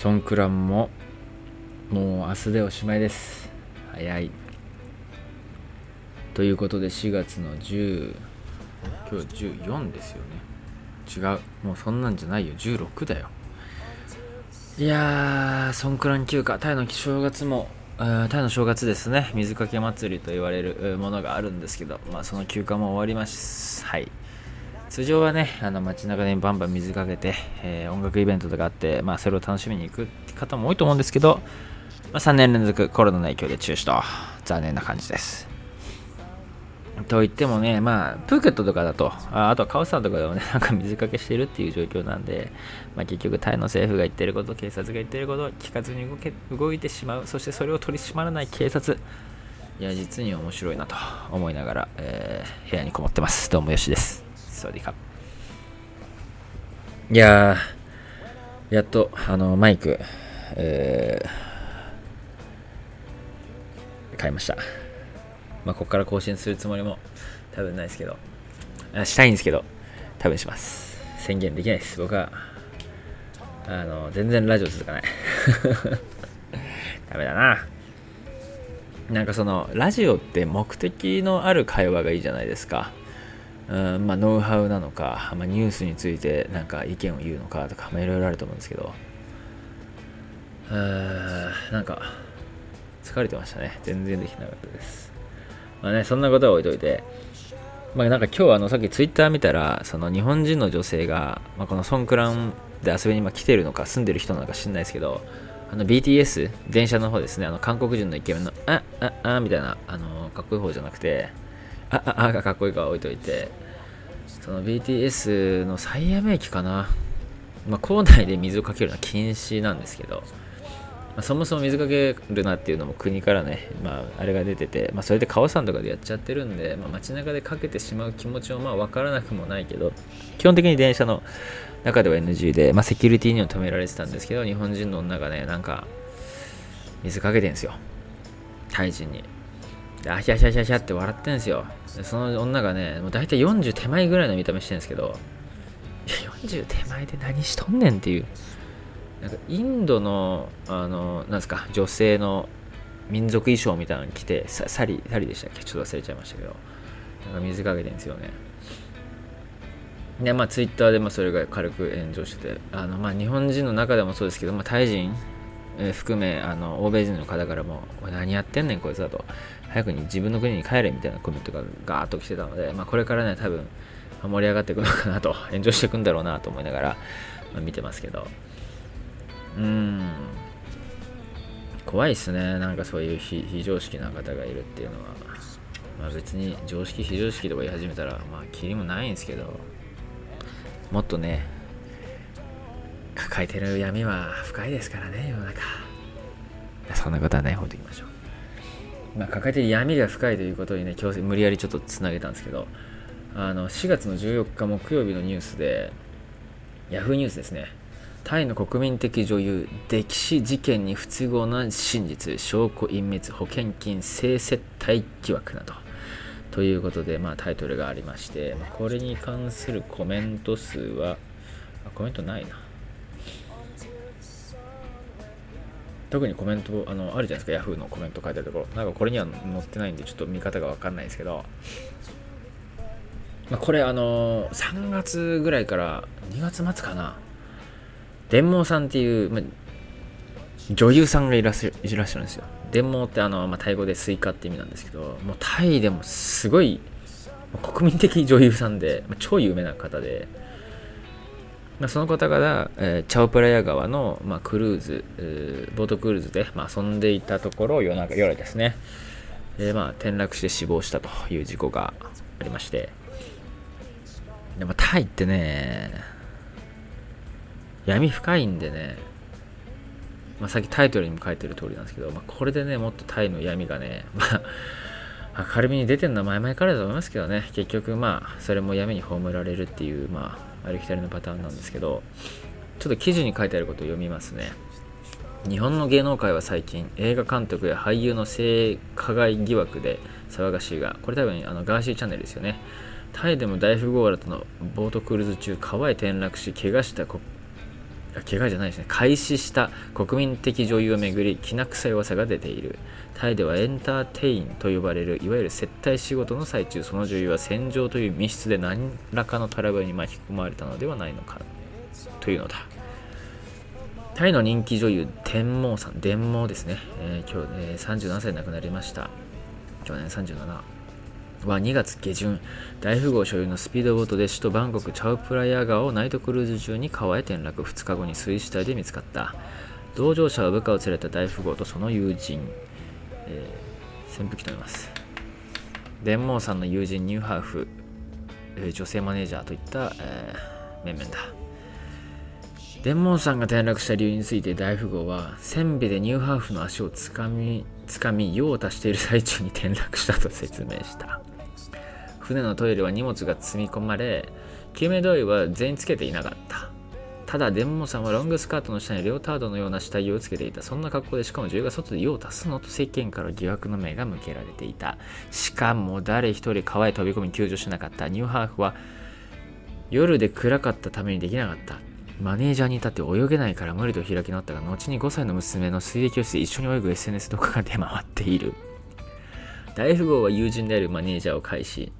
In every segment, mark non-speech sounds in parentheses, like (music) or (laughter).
ソンクランももう明日でおしまいです。早い。ということで4月の10今日14ですよね。違う。もうそんなんじゃないよ。16だよ。いやーソンクラン休暇。タイの正月もタイの正月ですね。水かけ祭りと言われるものがあるんですけど、まあ、その休暇も終わります。はい。通常はねあの街中でバンバン水かけて、えー、音楽イベントとかあって、まあ、それを楽しみに行く方も多いと思うんですけど、まあ、3年連続コロナの影響で中止と残念な感じですといってもね、まあ、プーケットとかだと、ああとはカオサンとかでもね、(laughs) なんか水かけしてるっていう状況なんで、まあ、結局、タイの政府が言ってること、警察が言ってること聞かずに動け動いてしまう、そしてそれを取り締まらない警察、いや、実に面白いなと思いながら、えー、部屋にこもってます。どうもよしです。サワディカいやー、やっと、あの、マイク、えー、買いました。まあ、ここから更新するつもりも多分ないですけど、したいんですけど、多分します。宣言できないです。僕は、あの、全然ラジオ続かない。(laughs) ダメだな。なんかその、ラジオって目的のある会話がいいじゃないですか。うんまあ、ノウハウなのか、まあ、ニュースについてなんか意見を言うのかとか、まあ、いろいろあると思うんですけど、うーなんか疲れてましたね。全然できなかったです。まあね、そんなことは置いといて、まあ、なんか今日あのさっきツイッター見たら、その日本人の女性が、まあ、このソンクランで遊びに来てるのか住んでる人なのか知んないですけど、あの BTS、電車の方ですね、あの韓国人のイケメンの、あ、あ、あ、みたいな、あの、かっこいい方じゃなくて、あ、あ、あがかっこいいかは置いといて、その BTS の最ヤメ駅かな、まあ、校内で水をかけるのは禁止なんですけど、まあ、そもそも水かけるなっていうのも国からね、まあ、あれが出てて、まあ、それで川さんとかでやっちゃってるんで、まあ、街中でかけてしまう気持ちもまあ分からなくもないけど、基本的に電車の中では NG で、まあ、セキュリティには止められてたんですけど、日本人の女がね、なんか、水かけてんですよ。タイ人に。で、あひゃひゃひゃひゃって笑ってんですよ。その女がね、もう大体40手前ぐらいの見た目してるんですけど、いや、40手前で何しとんねんっていう。なんかインドの、あの、なんですか、女性の民族衣装みたいなの着て、サリ、サリでしたっけ？ちょっと忘れちゃいましたけど、なんか水かけてんですよね。で、まあ、ツイッターでまあそれが軽く炎上してて、あのまあ、日本人の中でもそうですけど、まあ、タイ人、え、含めあの欧米人の方からも、何やってんねん、こいつだと。早くに自分の国に帰れみたいなコメントがガーッと来てたので、まあ、これからね、多分盛り上がっていくのかなと、(laughs) 炎上していくんだろうなと思いながら、まあ、見てますけど、うーん、怖いっすね、なんかそういう非常識な方がいるっていうのは。まあ、別に常識、非常識とか言い始めたら、まあ、キリもないんですけど、もっとね、抱えてる闇は深いですからね、世の中。そんなことはね、ほっときましょう。まあ、抱えてる闇が深いということにね、強制無理やりちょっとつなげたんですけど、あの4月の14日木曜日のニュースで、ヤフーニュースですね。タイの国民的女優、溺死事件に不都合な真実、証拠隠滅、保険金性接待疑惑など。ということで、まあ、タイトルがありまして、これに関するコメント数は、コメントないな。特にコメントあのあるじゃないですか、Yahoo のコメント書いてあるところ。なんかこれには載ってないんで、ちょっと見方がわかんないですけど、まあ、これあの3月ぐらいから2月末かな、電毛さんっていう、まあ、女優さんがいらっしゃるんですよ。แตงโม ってあの、まあ、タイ語でスイカって意味なんですけど、もうタイでもすごい国民的女優さんで、まあ、超有名な方で、まあ、その方が、えー、チャオプラヤ川の、まあ、クルーズ、えー、ボートクルーズで、まあ、遊んでいたところ夜中夜ですね、えー、まあ、転落して死亡したという事故がありまして。でもタイってね闇深いんでね、まあ、さっきタイトルにも書いてる通りなんですけど、まあ、これでねもっとタイの闇がね、まあ、明るみに出てるのは前々からだと思いますけどね。結局まあそれも闇に葬られるっていうまあありきたりのパターンなんですけどちょっと記事に書いてあることを読みますね。日本の芸能界は最近映画監督や俳優の性加害疑惑で騒がしいがこれ多分あのガーシーチャンネルですよね。タイでも大富豪らとのボートクルーズ中川へ転落し怪我した怪我じゃないですね。開始した国民的女優をめぐりきな臭い噂が出ている。タイではエンターテインと呼ばれるいわゆる接待仕事の最中その女優は戦場という密室で何らかのトラブルに巻き込まれたのではないのか。というのだ。タイの人気女優天毛さん。電毛ですね、えー、今日、え、37歳で亡くなりました。去年37は2月下旬、大富豪所有のスピードボートで首都バンコクチャウプラヤ川をナイトクルーズ中に川へ転落、2日後に水死体で見つかった。同乗者は部下を連れた大富豪とその友人、えー、扇風機と言います。電毛さんの友人ニューハーフ、えー、女性マネージャーといった、えー、面々だ。電毛さんが転落した理由について大富豪は、船尾でニューハーフの足をつかみ、つかみ、用を足している最中に転落したと説明した。船のトイレは荷物が積み込まれ、救命胴衣は全員つけていなかった。ただ、デンモさんはロングスカートの下にレオタードのような下着をつけていた。そんな格好で、しかも女優が外で用を足すのと世間から疑惑の目が向けられていた。しかも、誰一人川へ飛び込み救助しなかった。ニューハーフは、夜で暗かったためにできなかった。マネージャーに至って泳げないから無理と開き直ったが、後に5歳の娘の水泳教室で一緒に泳ぐ SNS 動画が出回っている。大富豪は友人であるマネージャーを介し、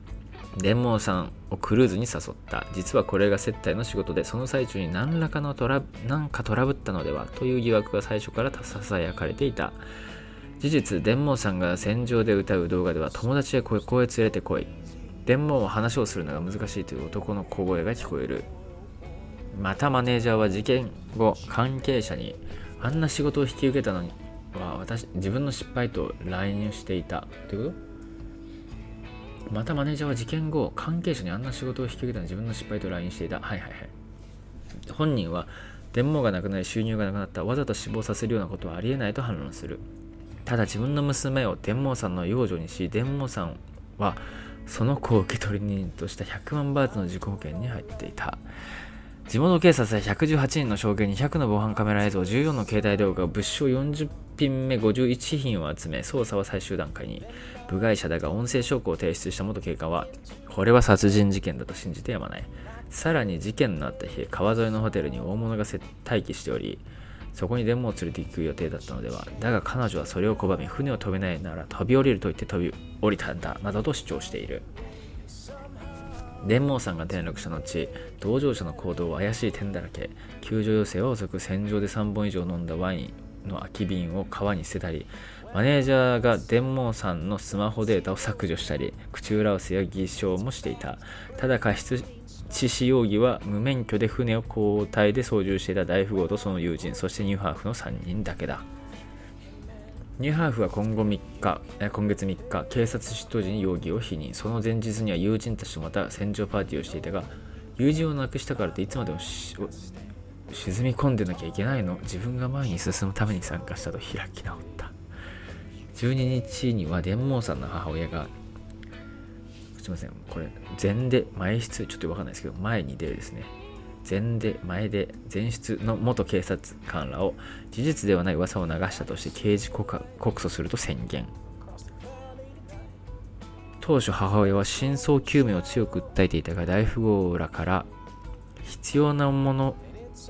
電毛さんをクルーズに誘った。実はこれが接待の仕事でその最中に何らかのトラ何かトラブったのではという疑惑が最初からささやかれていた。事実電毛さんが戦場で歌う動画では友達へここへ連れてこい。電毛は話をするのが難しいという男の小声が聞こえる。またマネージャーは事件後関係者にあんな仕事を引き受けたのには私自分の失敗と来入していたということ？またマネージャーは事件後、関係者にあんな仕事を引き受けたの自分の失敗と LINE していた。はいはいはい。本人は、電網がなくなり収入がなくなった。わざと死亡させるようなことはありえないと反論する。ただ自分の娘を電網さんの養女にし、電網さんはその子を受け取り人とした100万バーツの自己保険に入っていた。地元警察は118人の証言に100の防犯カメラ映像、14の携帯動画、物証40品目51品を集め、捜査は最終段階に。部外者だが音声証拠を提出した元警官は、これは殺人事件だと信じてやまない。さらに事件のあった日、川沿いのホテルに大物が待機しており、そこにデモを連れて行く予定だったのでは。だが彼女はそれを拒み、船を飛べないなら飛び降りると言って飛び降りたんだ、などと主張している。電網さんが転落した後、同乗者の行動は怪しい点だらけ。救助要請は遅く、戦場で3本以上飲んだワインの空き瓶を川に捨てたり、マネージャーが電網さんのスマホデータを削除したり、口裏合わせや偽証もしていた。ただ過失致死容疑は無免許で船を交代で操縦していた大富豪とその友人、そしてニューハーフの3人だけだ。ニューハーフは今後3日、今月3日、警察出頭時に容疑を否認。その前日には友人たちとまた戦場パーティーをしていたが、友人を亡くしたからっていつまでも沈み込んでなきゃいけないの？自分が前に進むために参加したと開き直った。12日には電網さんの母親が、すいません、これ、前で、前室、ちょっとわかんないですけど、前に出るですね。前で前で前出の元警察官らを事実ではない噂を流したとして刑事告訴すると宣言。当初母親は真相究明を強く訴えていたが大富豪らから必要なもの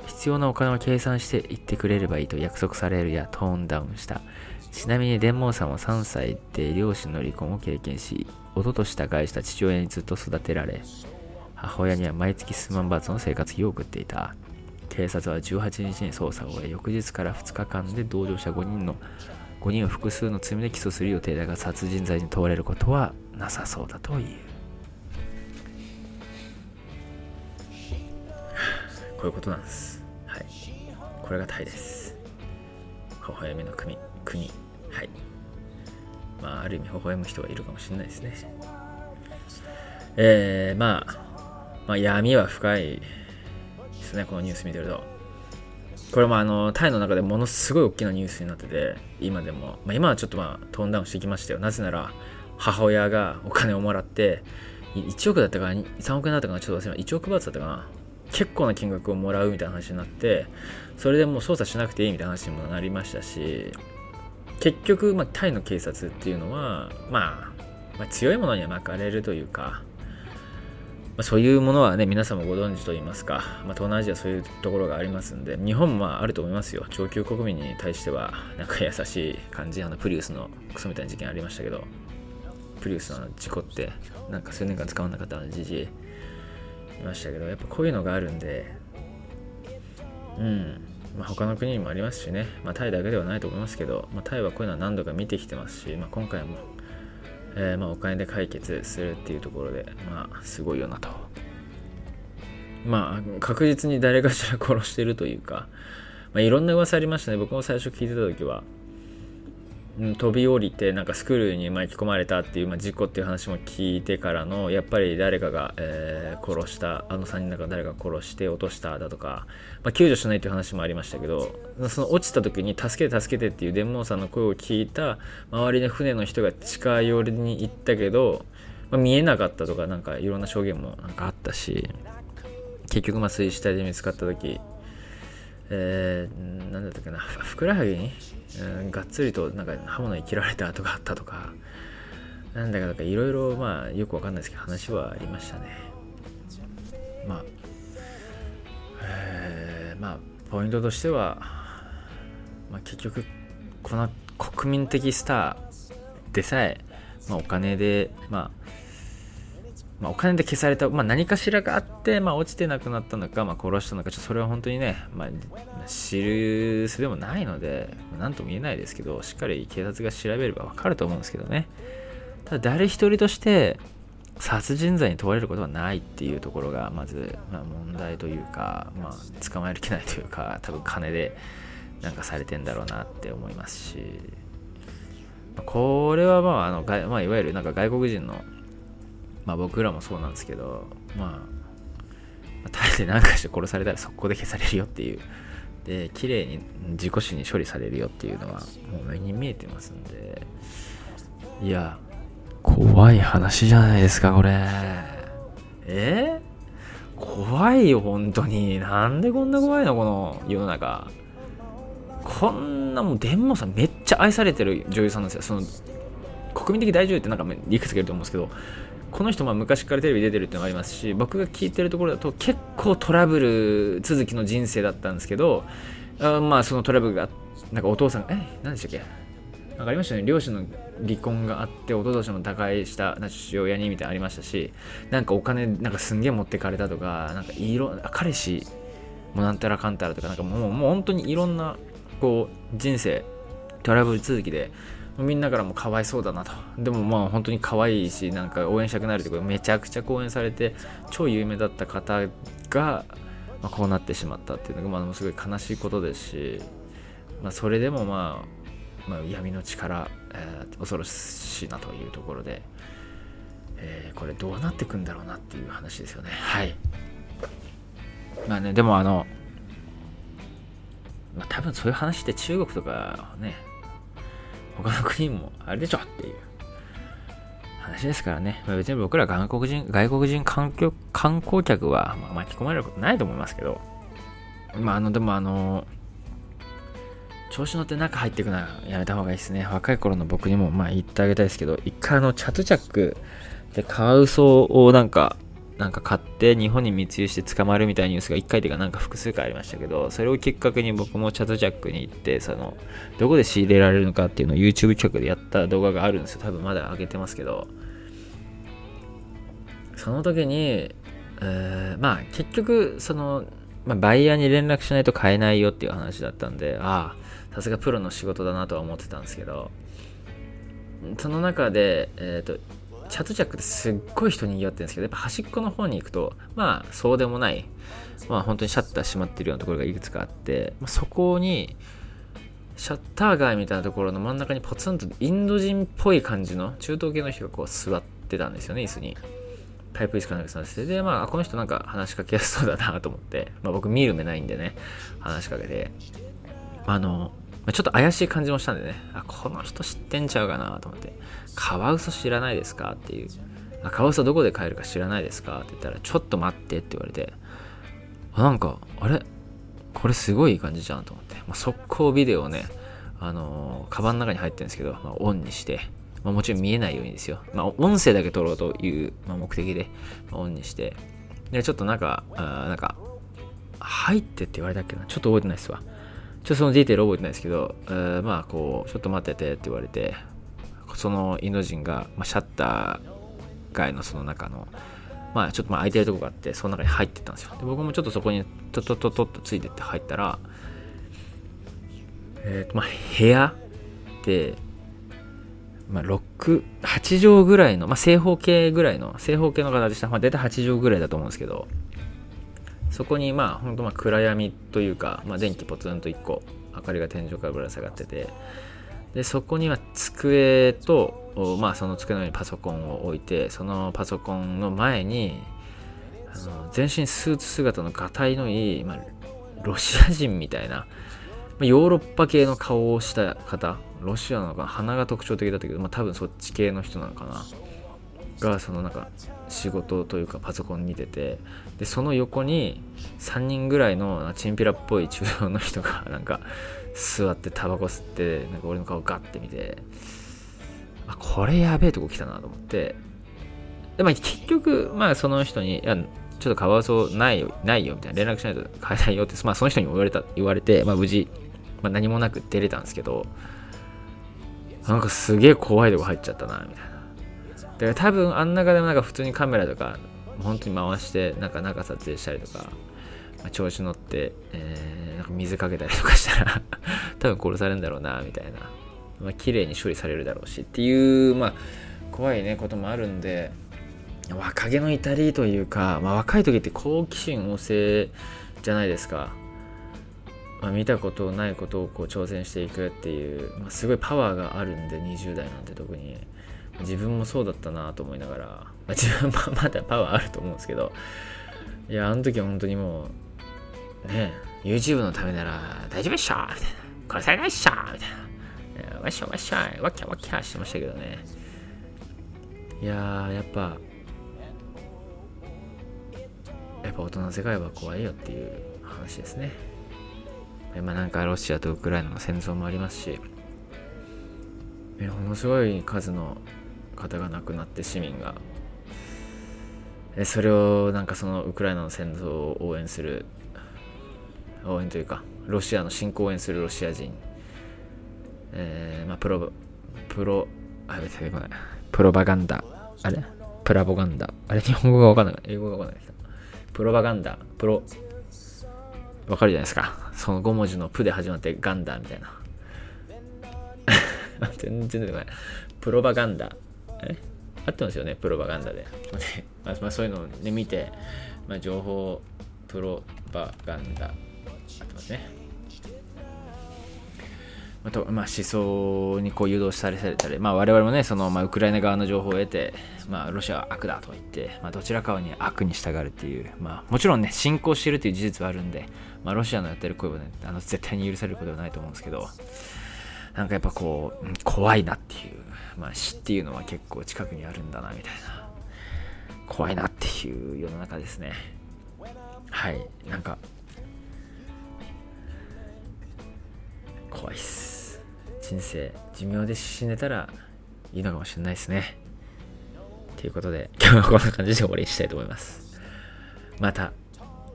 必要なお金を計算して言ってくれればいいと約束されるやトーンダウンした。ちなみに電毛さんは3歳で両親の離婚を経験し、弟とした返した父親にずっと育てられ、母親には毎月数万バーツの生活費を送っていた。警察は18日に捜査を終え、翌日から2日間で同乗者5人の5人を複数の罪で起訴する予定だが、殺人罪に問われることはなさそうだという。こういうことなんです。はい。これがタイです。微笑みの国。国。はい。まあ、ある意味微笑む人がいるかもしれないですね。えー、まあ、まあ、闇は深いですね、このニュース見てると。これもあの、タイの中でものすごい大きなニュースになってて、今でも、まあ、今はちょっとまあ、トーンダウンしてきましたよ。なぜなら、母親がお金をもらって、1億だったかな、3億円だったかな、ちょっと忘れま1億バーツだったかな。結構な金額をもらうみたいな話になって、それでもう捜査しなくていいみたいな話にもなりましたし、結局、まあ、タイの警察っていうのは、まあ、まあ、強いものには巻かれるというか、あ、そういうものはね、皆さんもご存知と言いますか、まあ、東南アジアそういうところがありますんで、日本もああると思いますよ。上級国民に対しては、なんか優しい感じ、あのプリウスのクソみたいな事件ありましたけど、プリウスの事故って、なんか数年間使わなかったじじいいましたけど、やっぱこういうのがあるんで、うん、まあ、他の国にもありますしね、まあ、タイだけではないと思いますけど、まあ、タイはこういうのは何度か見てきてますし、まあ、今回も、えー、まあお金で解決するっていうところで、まあ、すごいよなと。まあ、確実に誰かしら殺してるというか、まあ、いろんな噂ありましたね。僕も最初聞いてた時は、飛び降りてなんかスクールに巻き込まれたっていう、まあ、事故っていう話も聞いてからのやっぱり誰かが、えー、殺したあの3人の中誰か殺して落としただとか、まあ、救助しないっていう話もありましたけどその落ちた時に助けて助けてっていう伝聞さんの声を聞いた周りの船の人が近寄りに行ったけど、まあ、見えなかったとかなんかいろんな証言もなんかあったし結局まあ水死体で見つかった時えー、なんだったっけなふくらはぎにうん、がっつりとなんか刃物に切られた跡があったとかなんだかなんかいろいろまあよくわかんないですけど話はありましたね。まあえー、まあポイントとしては、まあ、結局この国民的スターでさえ、まあ、お金でまあまあ、お金で消された、まあ、何かしらがあって、まあ、落ちてなくなったのか、まあ、殺したのか、ちょっとそれは本当にね、まあ、知るすでもないので、何とも言えないですけど、しっかり警察が調べればわかると思うんですけどね。ただ、誰一人として、殺人罪に問われることはないっていうところが、まず、まあ、問題というか、まあ、捕まえる気ないというか、多分金でなんかされてんだろうなって思いますし、これはまあ、あのまあ、いわゆるなんか外国人のまあ僕らもそうなんですけど、まあ、タイで何かして殺されたら速攻で消されるよっていう。で、綺麗に事故死に処理されるよっていうのはもう目に見えてますんで、いや、怖い話じゃないですか、これ。え？怖いよ、本当に。なんでこんな怖いの、この世の中。こんなもう、デンモさんめっちゃ愛されてる女優さんなんですよ。その、国民的大女優ってなんかいくつかいると思うんですけど、この人も昔からテレビ出てるってのもありますし僕が聞いてるところだと結構トラブル続きの人生だったんですけどあまあそのトラブルがなんかお父さんえ何でしたっけ？なんかりましたね。両親の離婚があって弟ととしも他界した父親にみたいなのありましたしなんかお金なんかすんげえ持ってかれたとかなんかいろ彼氏もなんたらかんたらとかなんかもうもう本当にいろんなこう人生トラブル続きでみんなからもかわいそうだなと。でもまあ本当に可愛いしなんか応援したくなるってこと。めちゃくちゃ応援されて超有名だった方が、まあ、こうなってしまったっていうのが、まあ、すごい悲しいことですし、まあ、それでもまあ、まあ、闇の力、えー、恐ろしいなというところで、えー、これどうなっていくんだろうなっていう話ですよね。はい。まあねでもあのまあ、多分そういう話って中国とかね他の国もあれでしょっていう話ですからね。まあ、別に僕ら外国人、外国人観観光客は巻き込まれることないと思いますけど、まあ、あの、でもあの、調子乗って中入っていくのはやめた方がいいですね。若い頃の僕にもまあ言ってあげたいですけど、一回あの、チャトチャックでカワウソをなんかなんか買って日本に密輸して捕まるみたいなニュースが1回というかなんか複数回ありましたけど、それをきっかけに僕もチャットジャックに行って、その、どこで仕入れられるのかっていうのを YouTube 企画でやった動画があるんですよ。多分まだ上げてますけど、その時に、えー、まあ結局、その、まあ、バイヤーに連絡しないと買えないよっていう話だったんで、ああ、さすがプロの仕事だなとは思ってたんですけど、その中で、えっ、ー、と、チャットジャックってすっごい人にぎわってるんですけど、やっぱ端っこの方に行くと、まあそうでもない、まあ本当にシャッター閉まってるようなところがいくつかあって、まあ、そこに、シャッター街みたいなところの真ん中にポツンとインド人っぽい感じの中東系の人がこう座ってたんですよね、椅子に。タイプ椅子かなんかさせて。で、まあ、この人なんか話しかけやすそうだなと思って、まあ僕見る目ないんでね、話しかけて、あの、まちょっと怪しい感じもしたんでね、あ、この人知ってんちゃうかなと思って、カワウソ知らないですかっていう、あカワウソどこで飼えるか知らないですかって言ったら、ちょっと待ってって言われて、あ、なんか、あれ？これすごいいい感じじゃんと思って、まあ、速攻ビデオをね、あのー、カバンの中に入ってるんですけど、まあ、オンにして、まあ、もちろん見えないようにですよ。まあ、音声だけ撮ろうという、まあ、目的で、まオンにして、で、ちょっとなんか、あなんか、入ってって言われたっけな？ちょっと覚えてないですわ。ちょっとそのディテール覚えてないですけど、えー、まあ、こう、ちょっと待っててって言われて、そのインド人が、まあ、シャッター街のその中の、まあ、ちょっとまあ空いてるとこがあって、その中に入ってったんですよ。で僕もちょっとそこにトトトトッとついてって入ったら、えーとまあ、部屋で、まあ、6、8畳ぐらいの、まあ、正方形ぐらいの、正方形の形した、まあ、大体8畳ぐらいだと思うんですけど、そこにまあ、本当まあ暗闇というか、まあ、電気ポツンと1個、明かりが天井からぶら下がってて、で、そこには机と、まあ、その机の上にパソコンを置いて、そのパソコンの前に、あの全身スーツ姿のがたいのいい、まあ、ロシア人みたいな、ヨーロッパ系の顔をした方、ロシアのかな鼻が特徴的だったけど、まあ、多分そっち系の人なのかな。が、そのなんか、仕事というかパソコンに出て、で、その横に3人ぐらいのチンピラっぽい中央の人が、(laughs) なんか、座ってタバコ吸って、なんか俺の顔ガッて見て、あ、これやべえとこ来たなと思って、で、まあ結局、まあその人に、いや、ちょっとカワウソないよ、ないよみたいな連絡しないと買えないよって、まあその人に言われた、言われて、まあ無事、まあ、何もなく出れたんですけど、なんかすげえ怖いとこ入っちゃったな、みたいな。だから多分あん中でもなんか普通にカメラとか、本当に回して、なんか中撮影したりとか、まあ、調子乗って、えー、なんか水かけたりとかしたら (laughs) 多分殺されるんだろうな、みたいな。まあ、綺麗に処理されるだろうしっていう、まあ、怖いね、こともあるんで、若気の至りというか、まあ、若い時って好奇心旺盛じゃないですか。まあ、見たことないことをこう挑戦していくっていう、まあ、すごいパワーがあるんで20代なんて特に自分もそうだったなと思いながら、まあ、自分はまだパワーあると思うんですけどいやあの時は本当にもうね YouTube のためなら大丈夫っしょみたいな。殺されないっしょみたいな。わっしょわっしょわきゃわきゃしてましたけどね。いやーやっぱやっぱ大人の世界は怖いよっていう話ですね。まあ、なんかロシアとウクライナの戦争もありますし、ものすごい数の方が亡くなって市民が。それをなんかそのウクライナの戦争を応援する応援というかロシアの侵攻を応援するロシア人、えー、まあプロプロあれ出てこない。プロパガンダ。あれ？プラボガンダ。あれ？日本語がわかんない。英語がわかんないプロパガンダ。プロわかるじゃないですか。その5文字のプで始まってガンダみたいな。(laughs) 全然出てこない。プロパガンダ。え合ってますよねプロパガンダで、(laughs) まあ、そういうのを、ね、見て、まあ、情報プロパガンダ。合ってますね。まあ、まあ、思想にこう誘導されたり、まあ、我々もねその、まあ、ウクライナ側の情報を得て、まあ、ロシアは悪だと言って、まあ、どちらかに悪に従うっていう、まあ、もちろんね侵攻しているという事実はあるんで、まあ、ロシアのやってる声はねあの絶対に許されることはないと思うんですけどなんかやっぱこう怖いなっていう、まあ、死っていうのは結構近くにあるんだなみたいな。怖いなっていう世の中ですね。はい。なんか怖いっす。人生寿命で死ねたらいいのかもしれないですね。ということで今日はこんな感じで終わりにしたいと思います。また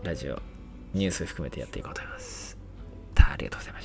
ラジオニュース含めてやっていこうと思います。ありがとうございました。